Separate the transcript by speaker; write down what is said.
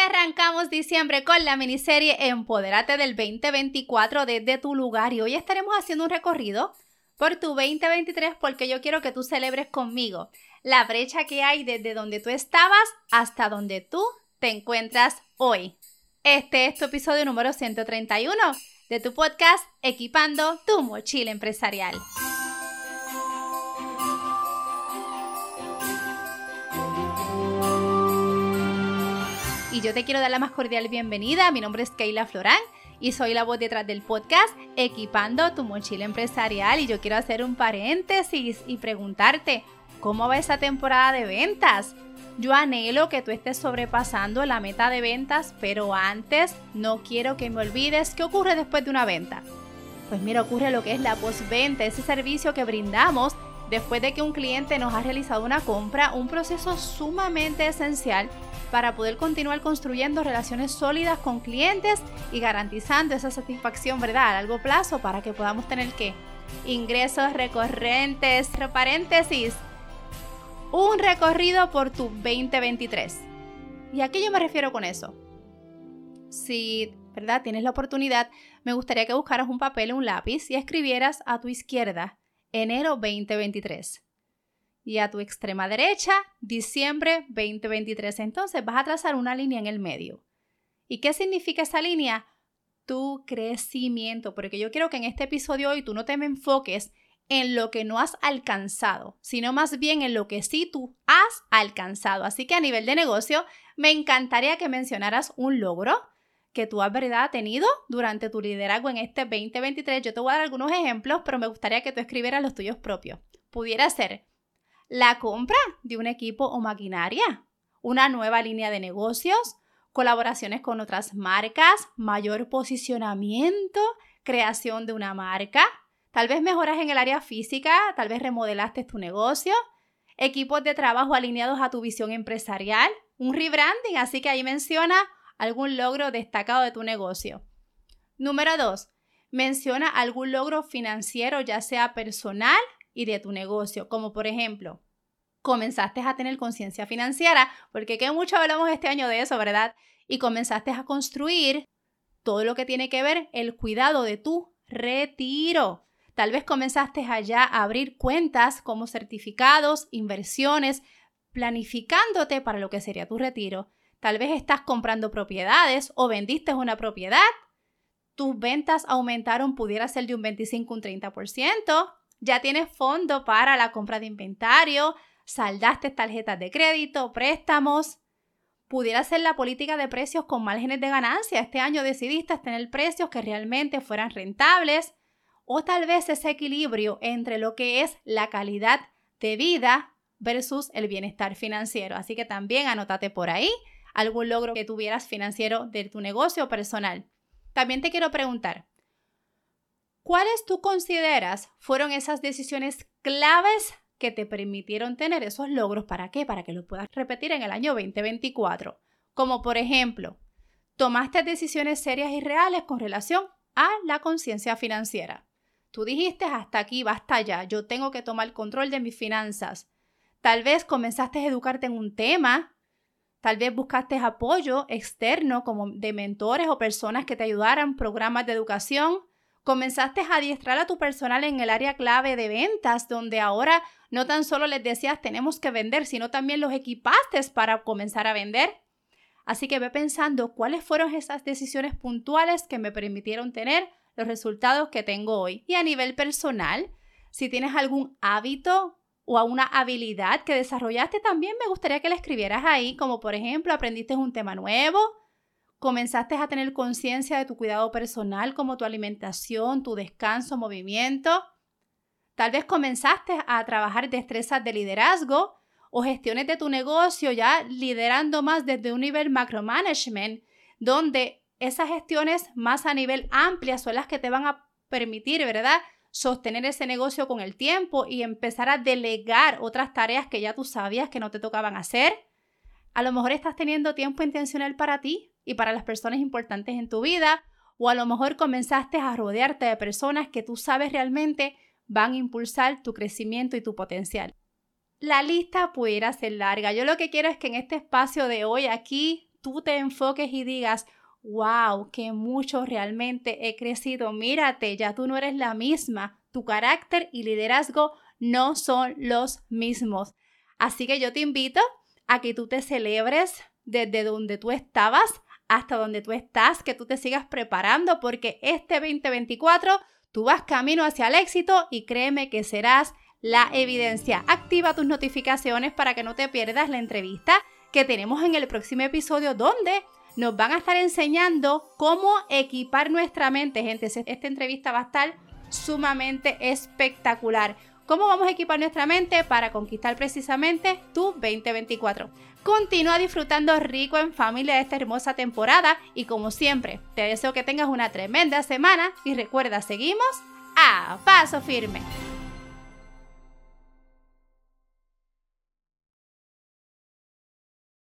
Speaker 1: arrancamos diciembre con la miniserie Empodérate del 2024 desde tu lugar y hoy estaremos haciendo un recorrido por tu 2023 porque yo quiero que tú celebres conmigo la brecha que hay desde donde tú estabas hasta donde tú te encuentras hoy. Este es tu episodio número 131 de tu podcast Equipando tu mochila empresarial. Y yo te quiero dar la más cordial bienvenida. Mi nombre es Keila Florán y soy la voz detrás del podcast Equipando tu mochila empresarial y yo quiero hacer un paréntesis y preguntarte, ¿cómo va esa temporada de ventas? Yo anhelo que tú estés sobrepasando la meta de ventas, pero antes no quiero que me olvides qué ocurre después de una venta. Pues mira, ocurre lo que es la postventa, ese servicio que brindamos después de que un cliente nos ha realizado una compra, un proceso sumamente esencial para poder continuar construyendo relaciones sólidas con clientes y garantizando esa satisfacción, ¿verdad? A largo plazo para que podamos tener que ingresos recurrentes, paréntesis, un recorrido por tu 2023. ¿Y a qué yo me refiero con eso? Si, ¿verdad? Tienes la oportunidad, me gustaría que buscaras un papel o un lápiz y escribieras a tu izquierda enero 2023 y a tu extrema derecha, diciembre 2023. Entonces vas a trazar una línea en el medio. ¿Y qué significa esa línea? Tu crecimiento, porque yo quiero que en este episodio hoy tú no te me enfoques en lo que no has alcanzado, sino más bien en lo que sí tú has alcanzado. Así que a nivel de negocio, me encantaría que mencionaras un logro que tú has verdad tenido durante tu liderazgo en este 2023. Yo te voy a dar algunos ejemplos, pero me gustaría que tú escribieras los tuyos propios. Pudiera ser la compra de un equipo o maquinaria, una nueva línea de negocios, colaboraciones con otras marcas, mayor posicionamiento, creación de una marca, tal vez mejoras en el área física, tal vez remodelaste tu negocio, equipos de trabajo alineados a tu visión empresarial, un rebranding, así que ahí menciona algún logro destacado de tu negocio. Número dos, menciona algún logro financiero, ya sea personal y de tu negocio, como por ejemplo, comenzaste a tener conciencia financiera, porque que mucho hablamos este año de eso, ¿verdad? Y comenzaste a construir todo lo que tiene que ver el cuidado de tu retiro. Tal vez comenzaste allá a abrir cuentas como certificados, inversiones, planificándote para lo que sería tu retiro. Tal vez estás comprando propiedades o vendiste una propiedad. Tus ventas aumentaron, pudiera ser de un 25 un 30% ya tienes fondo para la compra de inventario, saldaste tarjetas de crédito, préstamos. Pudiera ser la política de precios con márgenes de ganancia. Este año decidiste tener precios que realmente fueran rentables. O tal vez ese equilibrio entre lo que es la calidad de vida versus el bienestar financiero. Así que también anótate por ahí algún logro que tuvieras financiero de tu negocio personal. También te quiero preguntar, ¿Cuáles tú consideras fueron esas decisiones claves que te permitieron tener esos logros? ¿Para qué? Para que lo puedas repetir en el año 2024. Como por ejemplo, tomaste decisiones serias y reales con relación a la conciencia financiera. Tú dijiste hasta aquí, basta ya, yo tengo que tomar control de mis finanzas. Tal vez comenzaste a educarte en un tema, tal vez buscaste apoyo externo como de mentores o personas que te ayudaran, programas de educación, Comenzaste a adiestrar a tu personal en el área clave de ventas, donde ahora no tan solo les decías tenemos que vender, sino también los equipaste para comenzar a vender. Así que ve pensando cuáles fueron esas decisiones puntuales que me permitieron tener los resultados que tengo hoy. Y a nivel personal, si tienes algún hábito o una habilidad que desarrollaste, también me gustaría que la escribieras ahí, como por ejemplo aprendiste un tema nuevo, comenzaste a tener conciencia de tu cuidado personal como tu alimentación, tu descanso, movimiento. Tal vez comenzaste a trabajar destrezas de liderazgo o gestiones de tu negocio ya liderando más desde un nivel macromanagement, donde esas gestiones más a nivel amplia son las que te van a permitir, ¿verdad? Sostener ese negocio con el tiempo y empezar a delegar otras tareas que ya tú sabías que no te tocaban hacer. A lo mejor estás teniendo tiempo intencional para ti, y para las personas importantes en tu vida, o a lo mejor comenzaste a rodearte de personas que tú sabes realmente van a impulsar tu crecimiento y tu potencial. La lista pudiera ser larga. Yo lo que quiero es que en este espacio de hoy aquí tú te enfoques y digas, wow, que mucho realmente he crecido. Mírate, ya tú no eres la misma. Tu carácter y liderazgo no son los mismos. Así que yo te invito a que tú te celebres desde donde tú estabas hasta donde tú estás, que tú te sigas preparando porque este 2024 tú vas camino hacia el éxito y créeme que serás la evidencia. Activa tus notificaciones para que no te pierdas la entrevista que tenemos en el próximo episodio donde nos van a estar enseñando cómo equipar nuestra mente, gente. Esta entrevista va a estar sumamente espectacular. ¿Cómo vamos a equipar nuestra mente para conquistar precisamente tu 2024? Continúa disfrutando rico en familia de esta hermosa temporada y como siempre, te deseo que tengas una tremenda semana y recuerda, seguimos a paso firme.